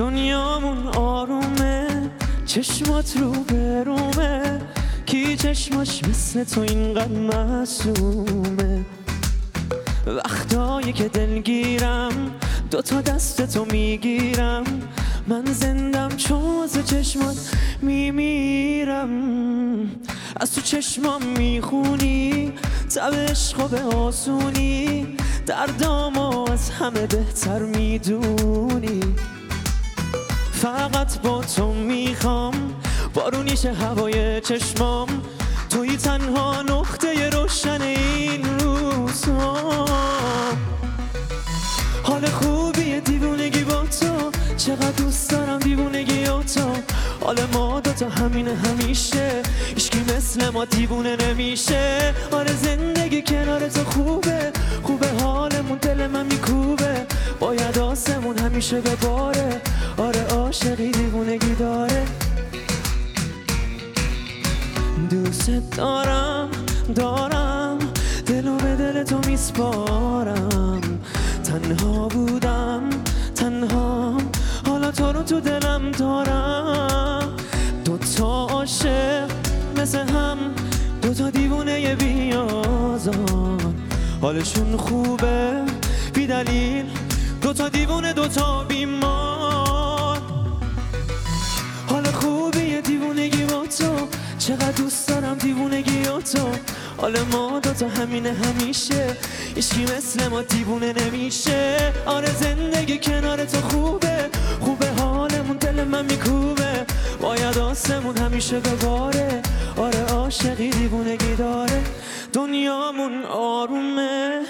دنیامون آرومه چشمات رو برومه کی چشماش مثل تو اینقدر معصومه؟ وقتایی که دلگیرم دوتا دست تو می‌گیرم. من زندم چون از چشمات میمیرم. از تو چشمام می‌خونی تب عشق به آسونی. دردامو از همه بهتر می‌دونی. فقط با تو می‌خوام. بارونیش هوای چشمام. توی تنها نقطه روشن این روزها. حال خوبیه دیوونگی با تو. چقدر دوست دارم دیوونگی با تو. حال ما دوتا همینه همیشه. هیچکی مثل ما دیوونه نمیشه. آره زندگی کنار تو خوبه. خوبه حالمون دل من میکوبه. باید آسمون همیشه به باره. آره. عاشقی دیوونگی داره. دوست دارم دارم. دلو به دل تو میسپارم. تنها بودم تنها. حالا تو رو تو دلم دارم. دوتا عاشق مثل هم دوتا دیوونه بیازار حالشون خوبه بی دلیل دوتا دیوونه دوتا چقدر دوست دارم دیوونگی با تو. حال ما دوتا همینه همیشه. هیچکی مثل ما دیوونه نمیشه. آره زندگی کنار تو خوبه. خوبه حالمون دل من میکوبه. باید آسمون همیشه به باره آره عاشقی دیوونگی داره. دنیامون آرومه.